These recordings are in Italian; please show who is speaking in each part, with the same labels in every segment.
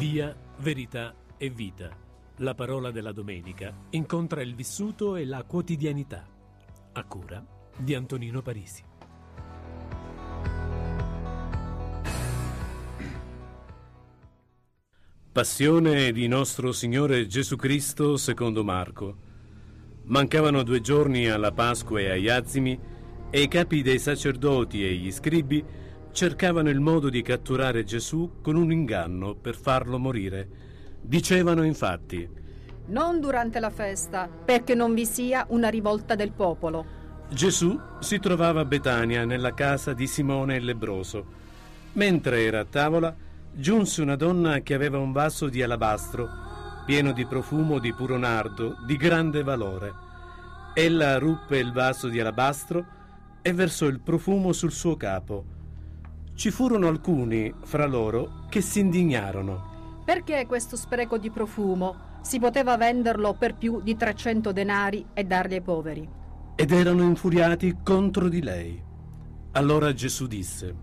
Speaker 1: Via, verità e vita. La parola della domenica incontra il vissuto e la quotidianità. A cura di Antonino Parisi. Passione di nostro Signore Gesù Cristo secondo Marco. Mancavano due giorni alla Pasqua e agli Azimi e i capi dei sacerdoti e gli scribi cercavano il modo di catturare Gesù con un inganno per farlo morire. Dicevano infatti,
Speaker 2: Non durante la festa, perché non vi sia una rivolta del popolo.
Speaker 1: Gesù si trovava a Betania nella casa di Simone il lebbroso. Mentre era a tavola, giunse una donna che aveva un vaso di alabastro pieno di profumo di puro nardo di grande valore. Ella ruppe il vaso di alabastro e versò il profumo sul suo capo. Ci furono alcuni fra loro che si indignarono.
Speaker 2: Perché questo spreco di profumo? Si poteva venderlo per più di 300 denari e darli ai poveri.
Speaker 1: ed erano infuriati contro di lei. Allora Gesù disse,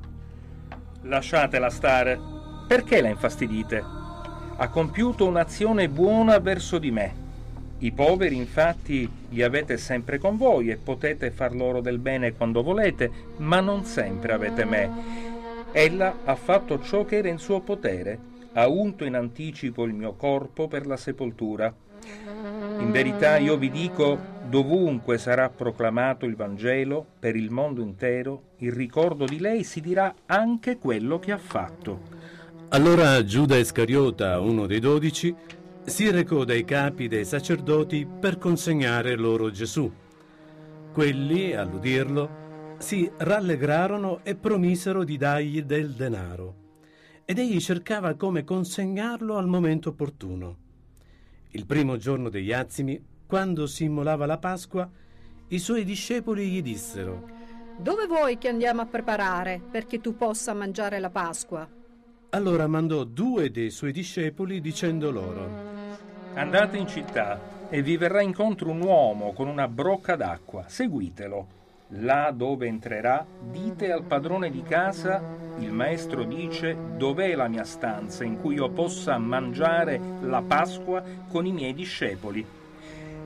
Speaker 3: Lasciatela stare. Perché la infastidite? Ha compiuto un'azione buona verso di me. I poveri infatti li avete sempre con voi e potete far loro del bene quando volete, ma non sempre avete me. Ella ha fatto ciò che era in suo potere, ha unto in anticipo il mio corpo per la sepoltura. In verità io vi dico, dovunque sarà proclamato il Vangelo per il mondo intero, il ricordo di lei si dirà anche quello che ha fatto.
Speaker 1: Allora Giuda Iscariota, uno dei dodici, si recò dai capi dei sacerdoti per consegnare loro Gesù. Quelli, all'udirlo, si rallegrarono e promisero di dargli del denaro. Ed egli cercava come consegnarlo al momento opportuno. Il primo giorno degli azimi, quando si immolava la Pasqua, i suoi discepoli gli dissero,
Speaker 2: Dove vuoi che andiamo a preparare perché tu possa mangiare la Pasqua?
Speaker 1: allora mandò due dei suoi discepoli dicendo loro,
Speaker 3: Andate in città e vi verrà incontro un uomo con una brocca d'acqua. Seguitelo. Là dove entrerà, dite al padrone di casa, il maestro dice, dov'è la mia stanza in cui io possa mangiare la Pasqua con i miei discepoli?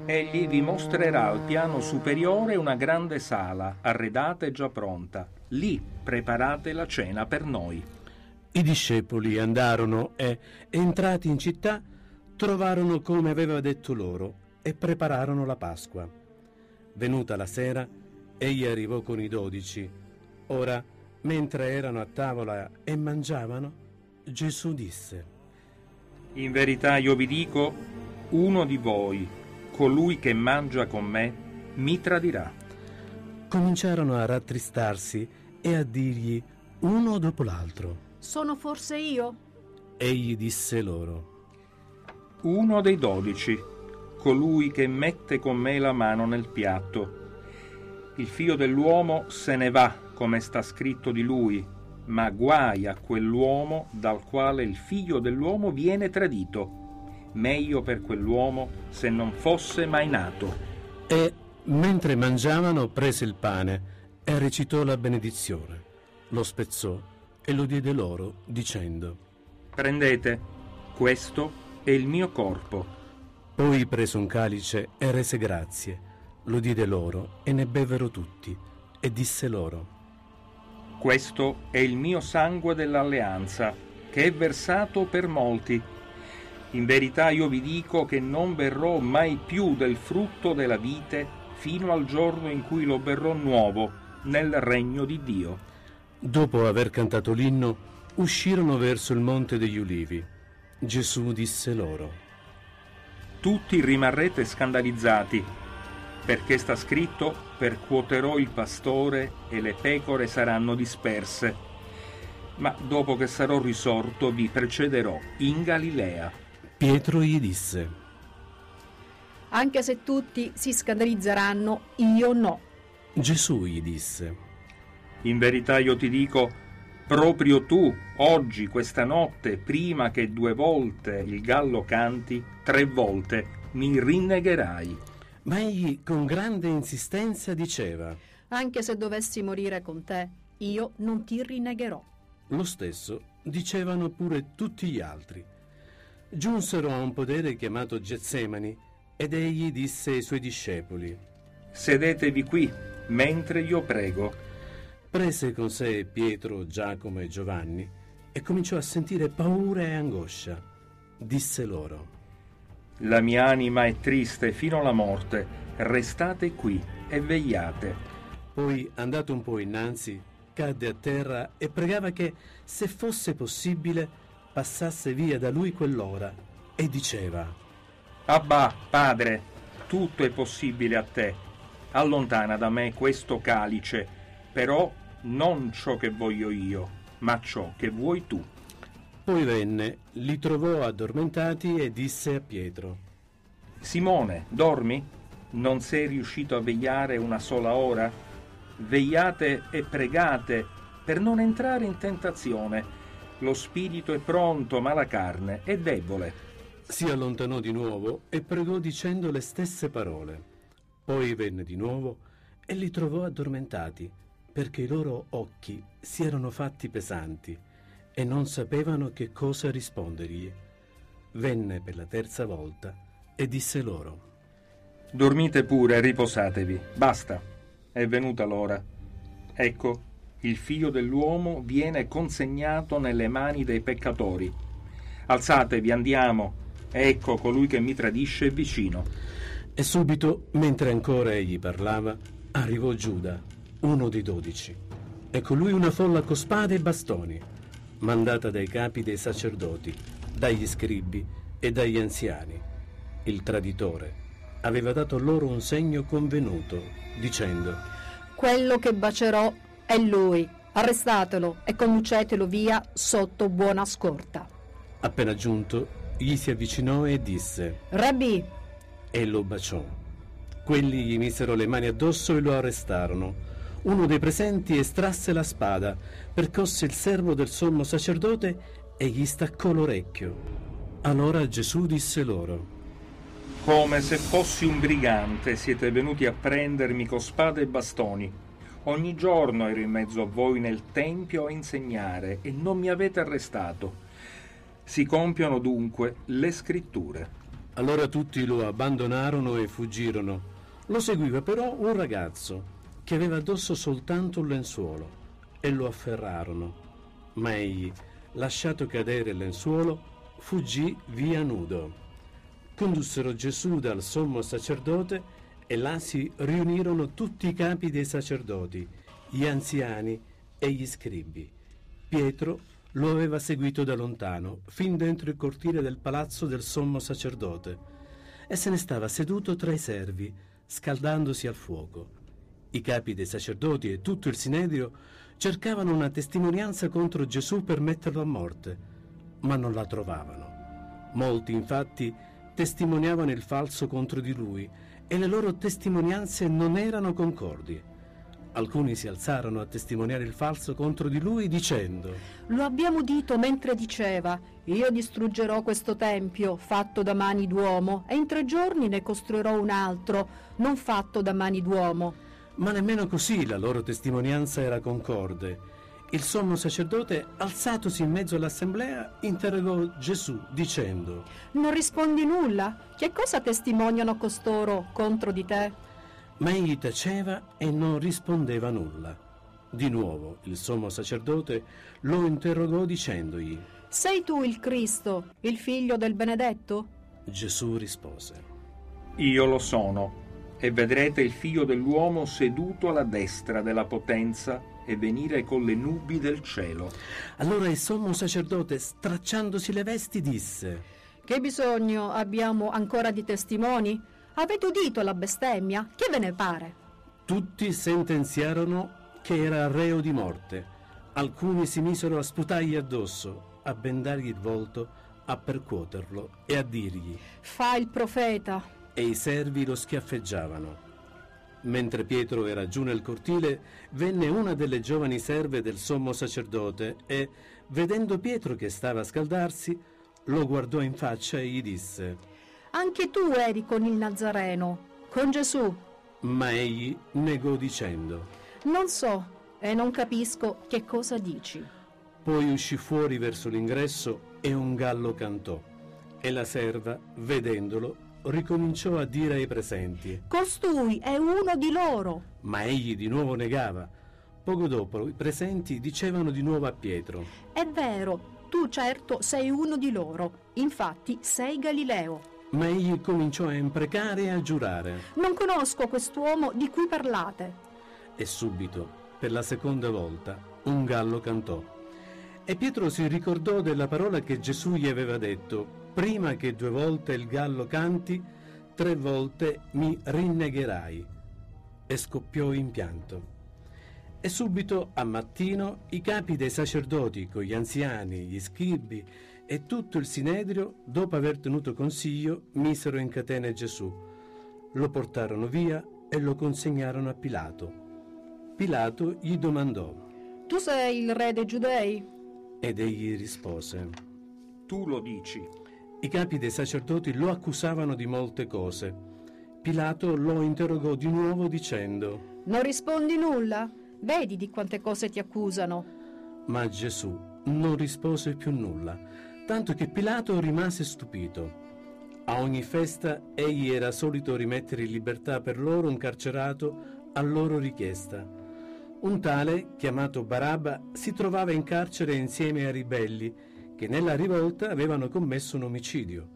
Speaker 3: Egli vi mostrerà al piano superiore una grande sala, arredata e già pronta. Lì preparate la cena per noi.
Speaker 1: I discepoli andarono e, entrati in città, trovarono come aveva detto loro e prepararono la Pasqua. Venuta la sera, egli arrivò con i dodici. Ora, mentre erano a tavola e mangiavano, Gesù disse,
Speaker 3: In verità io vi dico, uno di voi, colui che mangia con me, mi tradirà.
Speaker 1: cominciarono a rattristarsi e a dirgli uno dopo l'altro.
Speaker 2: Sono forse io?
Speaker 1: Egli disse loro,
Speaker 3: Uno dei dodici, colui che mette con me la mano nel piatto. Il figlio dell'uomo se ne va, come sta scritto di lui, ma guai a quell'uomo dal quale il figlio dell'uomo viene tradito. Meglio per quell'uomo se non fosse mai nato.
Speaker 1: E mentre mangiavano prese il pane e recitò la benedizione, lo spezzò e lo diede loro dicendo.
Speaker 3: Prendete, questo è il mio corpo.
Speaker 1: Poi prese un calice e rese grazie, lo diede loro e ne bevvero tutti e disse loro.
Speaker 3: Questo è il mio sangue dell'alleanza, che è versato per molti. In verità io vi dico che non berrò mai più del frutto della vite fino al giorno in cui lo berrò nuovo nel regno di Dio.
Speaker 1: Dopo aver cantato l'inno, uscirono verso il monte degli ulivi. Gesù disse loro.
Speaker 3: Tutti rimarrete scandalizzati, perché sta scritto, percuoterò il pastore e le pecore saranno disperse. Ma dopo che sarò risorto vi precederò in Galilea.
Speaker 1: Pietro gli disse.
Speaker 2: Anche se tutti si scandalizzeranno, io no.
Speaker 1: Gesù gli disse.
Speaker 3: In verità io ti dico, proprio tu, oggi, questa notte, prima che due volte il gallo canti, tre volte mi rinnegherai.
Speaker 1: Ma egli con grande insistenza diceva.
Speaker 2: Anche se dovessi morire con te, io non ti rinnegherò.
Speaker 1: Lo stesso dicevano pure tutti gli altri. Giunsero a un podere chiamato Getsemani ed egli disse ai suoi discepoli,
Speaker 3: Sedetevi qui, mentre io prego.
Speaker 1: Prese con sé Pietro, Giacomo e Giovanni e cominciò a sentire paura e angoscia. Disse loro,
Speaker 3: La mia anima è triste fino alla morte, restate qui e vegliate.
Speaker 1: Poi, andato un po' innanzi, cadde a terra e pregava che, se fosse possibile, passasse via da lui quell'ora e diceva,
Speaker 3: Abba, Padre, tutto è possibile a te. Allontana da me questo calice, però non ciò che voglio io, ma ciò che vuoi tu.
Speaker 1: Poi venne, li trovò addormentati e disse a Pietro,
Speaker 3: Simone, dormi? Non sei riuscito a vegliare una sola ora? Vegliate e pregate per non entrare in tentazione. Lo spirito è pronto, ma la carne è debole.
Speaker 1: Si allontanò di nuovo e pregò dicendo le stesse parole. Poi venne di nuovo e li trovò addormentati, perché i loro occhi si erano fatti pesanti e non sapevano che cosa rispondergli. Venne per la terza volta e disse loro,
Speaker 3: Dormite pure riposatevi. Basta. È venuta l'ora. Ecco, il figlio dell'uomo viene consegnato nelle mani dei peccatori. Alzatevi, andiamo. Ecco colui che mi tradisce è vicino.
Speaker 1: E subito, mentre ancora egli parlava, arrivò Giuda, uno dei dodici, e con lui una folla con spade e bastoni, mandata dai capi dei sacerdoti, dagli scribi e dagli anziani. Il traditore aveva dato loro un segno convenuto, dicendo,
Speaker 2: Quello che bacerò è lui. Arrestatelo e conducetelo via sotto buona scorta.
Speaker 1: appena giunto, gli si avvicinò e disse,
Speaker 2: Rabbi,
Speaker 1: e lo baciò. Quelli gli misero le mani addosso e lo arrestarono. Uno dei presenti estrasse la spada, percosse il servo del sommo sacerdote e gli staccò l'orecchio. Allora Gesù disse loro,
Speaker 3: Come se fossi un brigante siete venuti a prendermi con spade e bastoni. Ogni giorno ero in mezzo a voi nel tempio a insegnare e non mi avete arrestato. Si compiono dunque le scritture.
Speaker 1: Allora tutti lo abbandonarono e fuggirono. Lo seguiva però un ragazzo che aveva addosso soltanto un lenzuolo e lo afferrarono. Ma egli, lasciato cadere il lenzuolo, fuggì via nudo. Condussero Gesù dal sommo sacerdote e là si riunirono tutti i capi dei sacerdoti, gli anziani e gli scribi. Pietro lo aveva seguito da lontano, fin dentro il cortile del palazzo del sommo sacerdote, e se ne stava seduto tra i servi, scaldandosi al fuoco. I capi dei sacerdoti e tutto il sinedrio cercavano una testimonianza contro Gesù per metterlo a morte, ma non la trovavano. Molti, infatti, testimoniavano il falso contro di lui e le loro testimonianze non erano concordi. Alcuni si alzarono a testimoniare il falso contro di lui dicendo
Speaker 2: lo abbiamo udito mentre diceva, io distruggerò questo tempio fatto da mani d'uomo e in tre giorni ne costruirò un altro, non fatto da mani d'uomo.
Speaker 1: Ma nemmeno così la loro testimonianza era concorde. Il sommo sacerdote, alzatosi in mezzo all'assemblea, interrogò Gesù dicendo
Speaker 2: Non rispondi nulla? Che cosa testimoniano costoro contro di te?
Speaker 1: Ma egli taceva e non rispondeva nulla. Di nuovo il sommo sacerdote lo interrogò dicendogli
Speaker 2: Sei tu il Cristo, il figlio del benedetto?
Speaker 1: Gesù rispose
Speaker 3: Io lo sono, e vedrete il figlio dell'uomo seduto alla destra della potenza e venire con le nubi del cielo.
Speaker 1: Allora il sommo sacerdote, stracciandosi le vesti, disse
Speaker 2: Che bisogno abbiamo ancora di testimoni? Avete udito la bestemmia? Che ve ne pare?
Speaker 1: Tutti sentenziarono che era reo di morte. Alcuni si misero a sputargli addosso, a bendargli il volto, a percuoterlo e a dirgli
Speaker 2: Fa il profeta.
Speaker 1: E i servi lo schiaffeggiavano. Mentre Pietro era giù nel cortile, venne una delle giovani serve del sommo sacerdote e, vedendo Pietro che stava a scaldarsi, lo guardò in faccia e gli disse
Speaker 2: Anche tu eri con il Nazareno, con Gesù.
Speaker 1: Ma egli negò dicendo.
Speaker 2: Non so e non capisco che cosa dici.
Speaker 1: Poi uscì fuori verso l'ingresso e un gallo cantò. E la serva, vedendolo, ricominciò a dire ai presenti.
Speaker 2: Costui è uno di loro.
Speaker 1: Ma egli di nuovo negava. Poco dopo i presenti dicevano di nuovo a Pietro.
Speaker 2: È vero, tu certo sei uno di loro. Infatti sei Galileo.
Speaker 1: Ma egli cominciò a imprecare e a giurare.
Speaker 2: Non conosco quest'uomo di cui parlate.
Speaker 1: E subito, per la seconda volta, un gallo cantò. E Pietro si ricordò della parola che Gesù gli aveva detto, prima che due volte il gallo canti, tre volte mi rinnegherai. E scoppiò in pianto. E subito a mattino i capi dei sacerdoti con gli anziani, gli scribi e tutto il sinedrio, dopo aver tenuto consiglio, misero in catene Gesù. Lo portarono via e lo consegnarono a Pilato. Pilato gli domandò:
Speaker 2: Tu sei il re dei giudei?
Speaker 1: Ed egli rispose:
Speaker 3: Tu lo dici.
Speaker 1: I capi dei sacerdoti lo accusavano di molte cose. Pilato lo interrogò di nuovo dicendo:
Speaker 2: Non rispondi nulla? Vedi di quante cose ti accusano.
Speaker 1: Ma Gesù non rispose più nulla, tanto che Pilato rimase stupito. A ogni festa egli era solito rimettere in libertà per loro un carcerato a loro richiesta. Un tale, chiamato Barabba, si trovava in carcere insieme ai ribelli che nella rivolta avevano commesso un omicidio.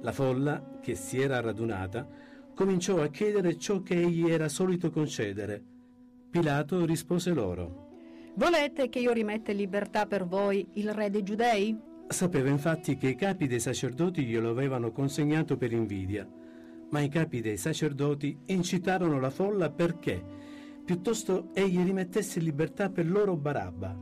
Speaker 1: La folla, che si era radunata, cominciò a chiedere ciò che egli era solito concedere. Pilato rispose loro.
Speaker 2: Volete che io rimetta in libertà per voi il re dei giudei?
Speaker 1: Sapeva infatti che i capi dei sacerdoti glielo avevano consegnato per invidia, ma i capi dei sacerdoti incitarono la folla perché, piuttosto egli rimettesse in libertà per loro Barabba.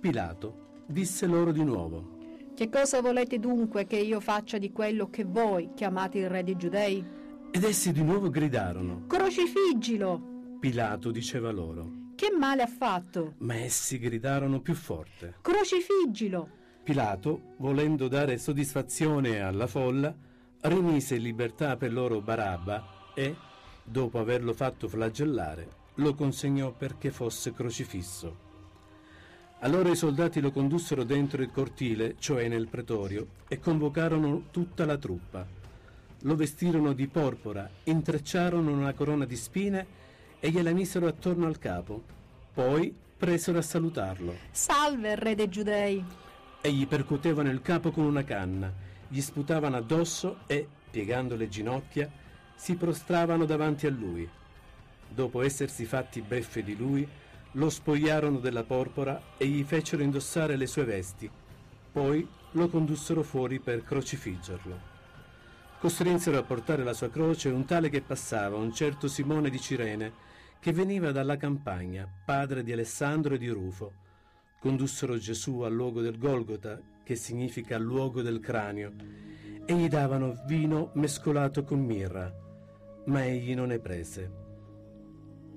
Speaker 1: Pilato disse loro di nuovo.
Speaker 2: Che cosa volete dunque che io faccia di quello che voi chiamate il re dei giudei?
Speaker 1: Ed essi di nuovo gridarono.
Speaker 2: Crocifiggilo!
Speaker 1: Pilato diceva loro.
Speaker 2: Che male ha fatto?
Speaker 1: Ma essi gridarono più forte.
Speaker 2: Crocifiggilo!
Speaker 1: Pilato, volendo dare soddisfazione alla folla, rimise in libertà per loro Barabba e, dopo averlo fatto flagellare, lo consegnò perché fosse crocifisso. Allora i soldati lo condussero dentro il cortile, cioè nel pretorio, e convocarono tutta la truppa. Lo vestirono di porpora, intrecciarono una corona di spine e gliela misero attorno al capo. Poi presero a salutarlo.
Speaker 2: Salve, re dei giudei!
Speaker 1: E gli percutevano il capo con una canna, gli sputavano addosso e, piegando le ginocchia, si prostravano davanti a lui. Dopo essersi fatti beffe di lui, lo spogliarono della porpora e gli fecero indossare le sue vesti. Poi lo condussero fuori per crocifiggerlo. Costrinsero a portare la sua croce un tale che passava, un certo Simone di Cirene, che veniva dalla campagna, padre di Alessandro e di Rufo. Condussero Gesù al luogo del Golgota, che significa luogo del cranio, e gli davano vino mescolato con mirra, ma egli non ne prese.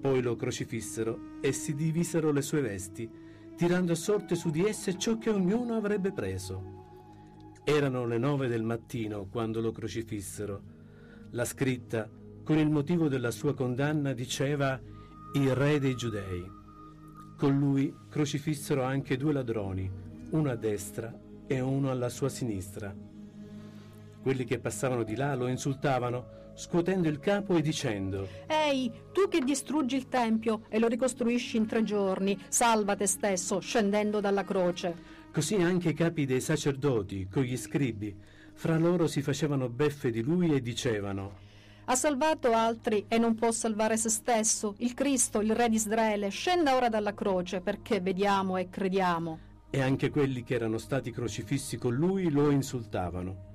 Speaker 1: Poi lo crocifissero e si divisero le sue vesti, tirando a sorte su di esse ciò che ognuno avrebbe preso. Erano le nove del mattino quando lo crocifissero. La scritta, con il motivo della sua condanna, diceva il re dei giudei. Con lui crocifissero anche due ladroni, uno a destra e uno alla sua sinistra. Quelli che passavano di là lo insultavano, scuotendo il capo e dicendo
Speaker 2: Ehi, tu che distruggi il Tempio e lo ricostruisci in tre giorni, salva te stesso scendendo dalla croce.
Speaker 1: Così anche i capi dei sacerdoti, con gli scribi, fra loro si facevano beffe di lui e dicevano
Speaker 2: Ha salvato altri e non può salvare se stesso. Il Cristo, il Re di Israele, scenda ora dalla croce perché vediamo e crediamo.
Speaker 1: E anche quelli che erano stati crocifissi con lui lo insultavano.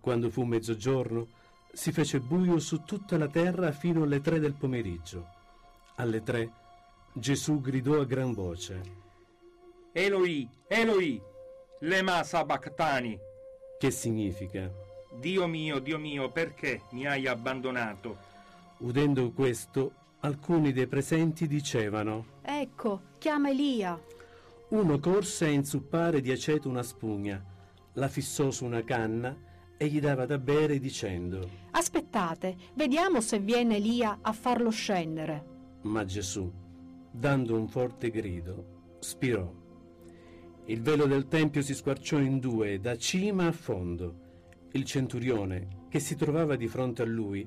Speaker 1: Quando fu mezzogiorno, si fece buio su tutta la terra fino alle tre del pomeriggio. Alle tre Gesù gridò a gran voce.
Speaker 3: Eloi, Eloi, lema sabachthani.
Speaker 1: Che significa?
Speaker 3: Dio mio, Dio mio, perché mi hai abbandonato?
Speaker 1: Udendo questo, alcuni dei presenti dicevano
Speaker 2: Ecco, chiama Elia.
Speaker 1: Uno corse a inzuppare di aceto una spugna, la fissò su una canna e gli dava da bere dicendo
Speaker 2: Aspettate, vediamo se viene Elia a farlo scendere.
Speaker 1: Ma Gesù, dando un forte grido, spirò. Il velo del Tempio si squarciò in due, da cima a fondo, Il centurione, che si trovava di fronte a lui,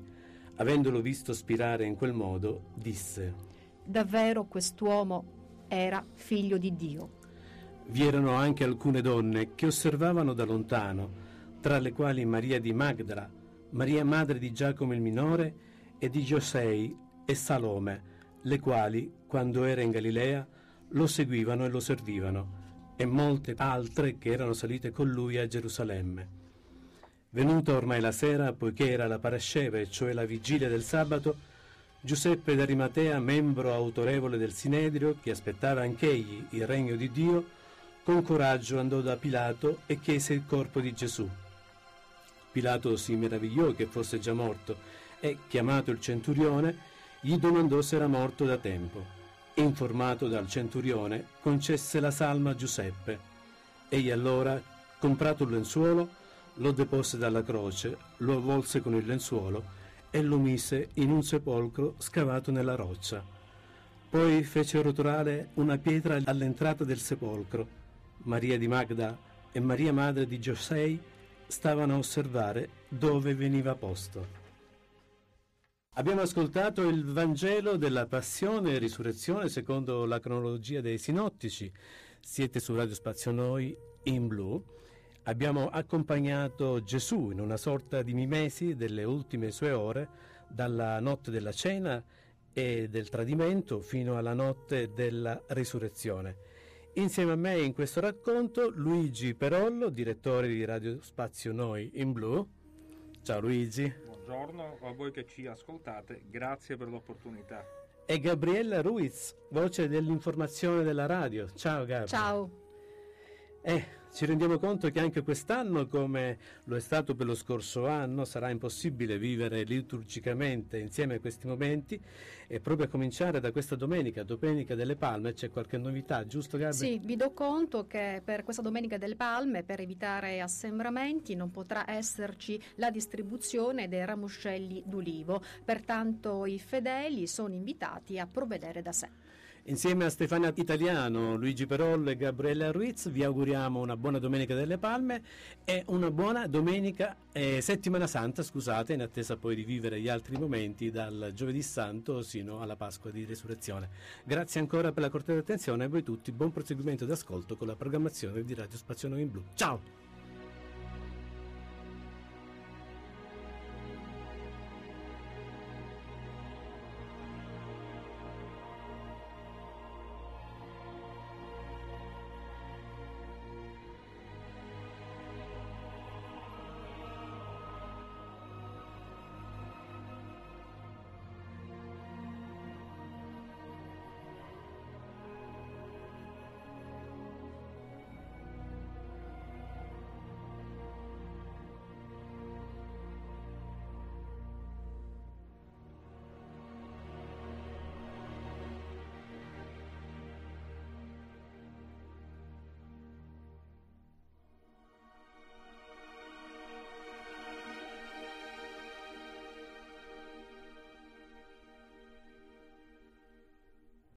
Speaker 1: avendolo visto spirare in quel modo, disse
Speaker 2: Davvero quest'uomo era figlio di Dio.
Speaker 1: Vi erano anche alcune donne che osservavano da lontano, tra le quali Maria di Magdala, Maria madre di Giacomo il minore e di Giosei e Salome, le quali, quando era in Galilea, lo seguivano e lo servivano, e molte altre che erano salite con lui a Gerusalemme. Venuta ormai la sera, poiché era la Parasceve, cioè la vigilia del sabato, Giuseppe d'Arimatea, membro autorevole del Sinedrio, che aspettava anch'egli il regno di Dio, con coraggio andò da Pilato e chiese il corpo di Gesù. Pilato si meravigliò che fosse già morto e, chiamato il centurione, gli domandò se era morto da tempo. Informato dal centurione, concesse la salma a Giuseppe. Egli allora, comprato il lenzuolo, lo depose dalla croce, lo avvolse con il lenzuolo e lo mise in un sepolcro scavato nella roccia. Poi fece rotolare una pietra all'entrata del sepolcro. Maria di Magda e Maria madre di Giosei stavano a osservare dove veniva posto. Abbiamo ascoltato il Vangelo della Passione e Risurrezione secondo la cronologia dei sinottici. Siete su Radio Spazio Noi in blu. Abbiamo accompagnato Gesù in una sorta di mimesi delle ultime sue ore, dalla notte della cena e del tradimento fino alla notte della risurrezione. Insieme a me in questo racconto Luigi Perollo, direttore di Radio Spazio Noi in blu. Ciao Luigi
Speaker 3: buongiorno a voi che ci ascoltate, grazie per l'opportunità.
Speaker 1: E Gabriella Ruiz, voce dell'informazione della radio. Ciao Gabriella.
Speaker 2: Ciao.
Speaker 1: Eh, ci rendiamo conto che anche quest'anno, come lo è stato per lo scorso anno, sarà impossibile vivere liturgicamente insieme a questi momenti e proprio a cominciare da questa domenica, Domenica delle Palme, c'è qualche novità, giusto Gabriele?
Speaker 2: Sì, vi do conto che per questa Domenica delle Palme, per evitare assembramenti, non potrà esserci la distribuzione dei ramoscelli d'ulivo, pertanto i fedeli sono invitati a provvedere da sé.
Speaker 1: Insieme a Stefania Italiano, Luigi Perollo e Gabriella Ruiz vi auguriamo una buona Domenica delle Palme e una buona Domenica eh, Settimana Santa, scusate, in attesa poi di vivere gli altri momenti dal Giovedì Santo sino alla Pasqua di Resurrezione. Grazie ancora per la cortese attenzione e a voi tutti buon proseguimento d'ascolto con la programmazione di Radio Spazio Noi in Blu. Ciao!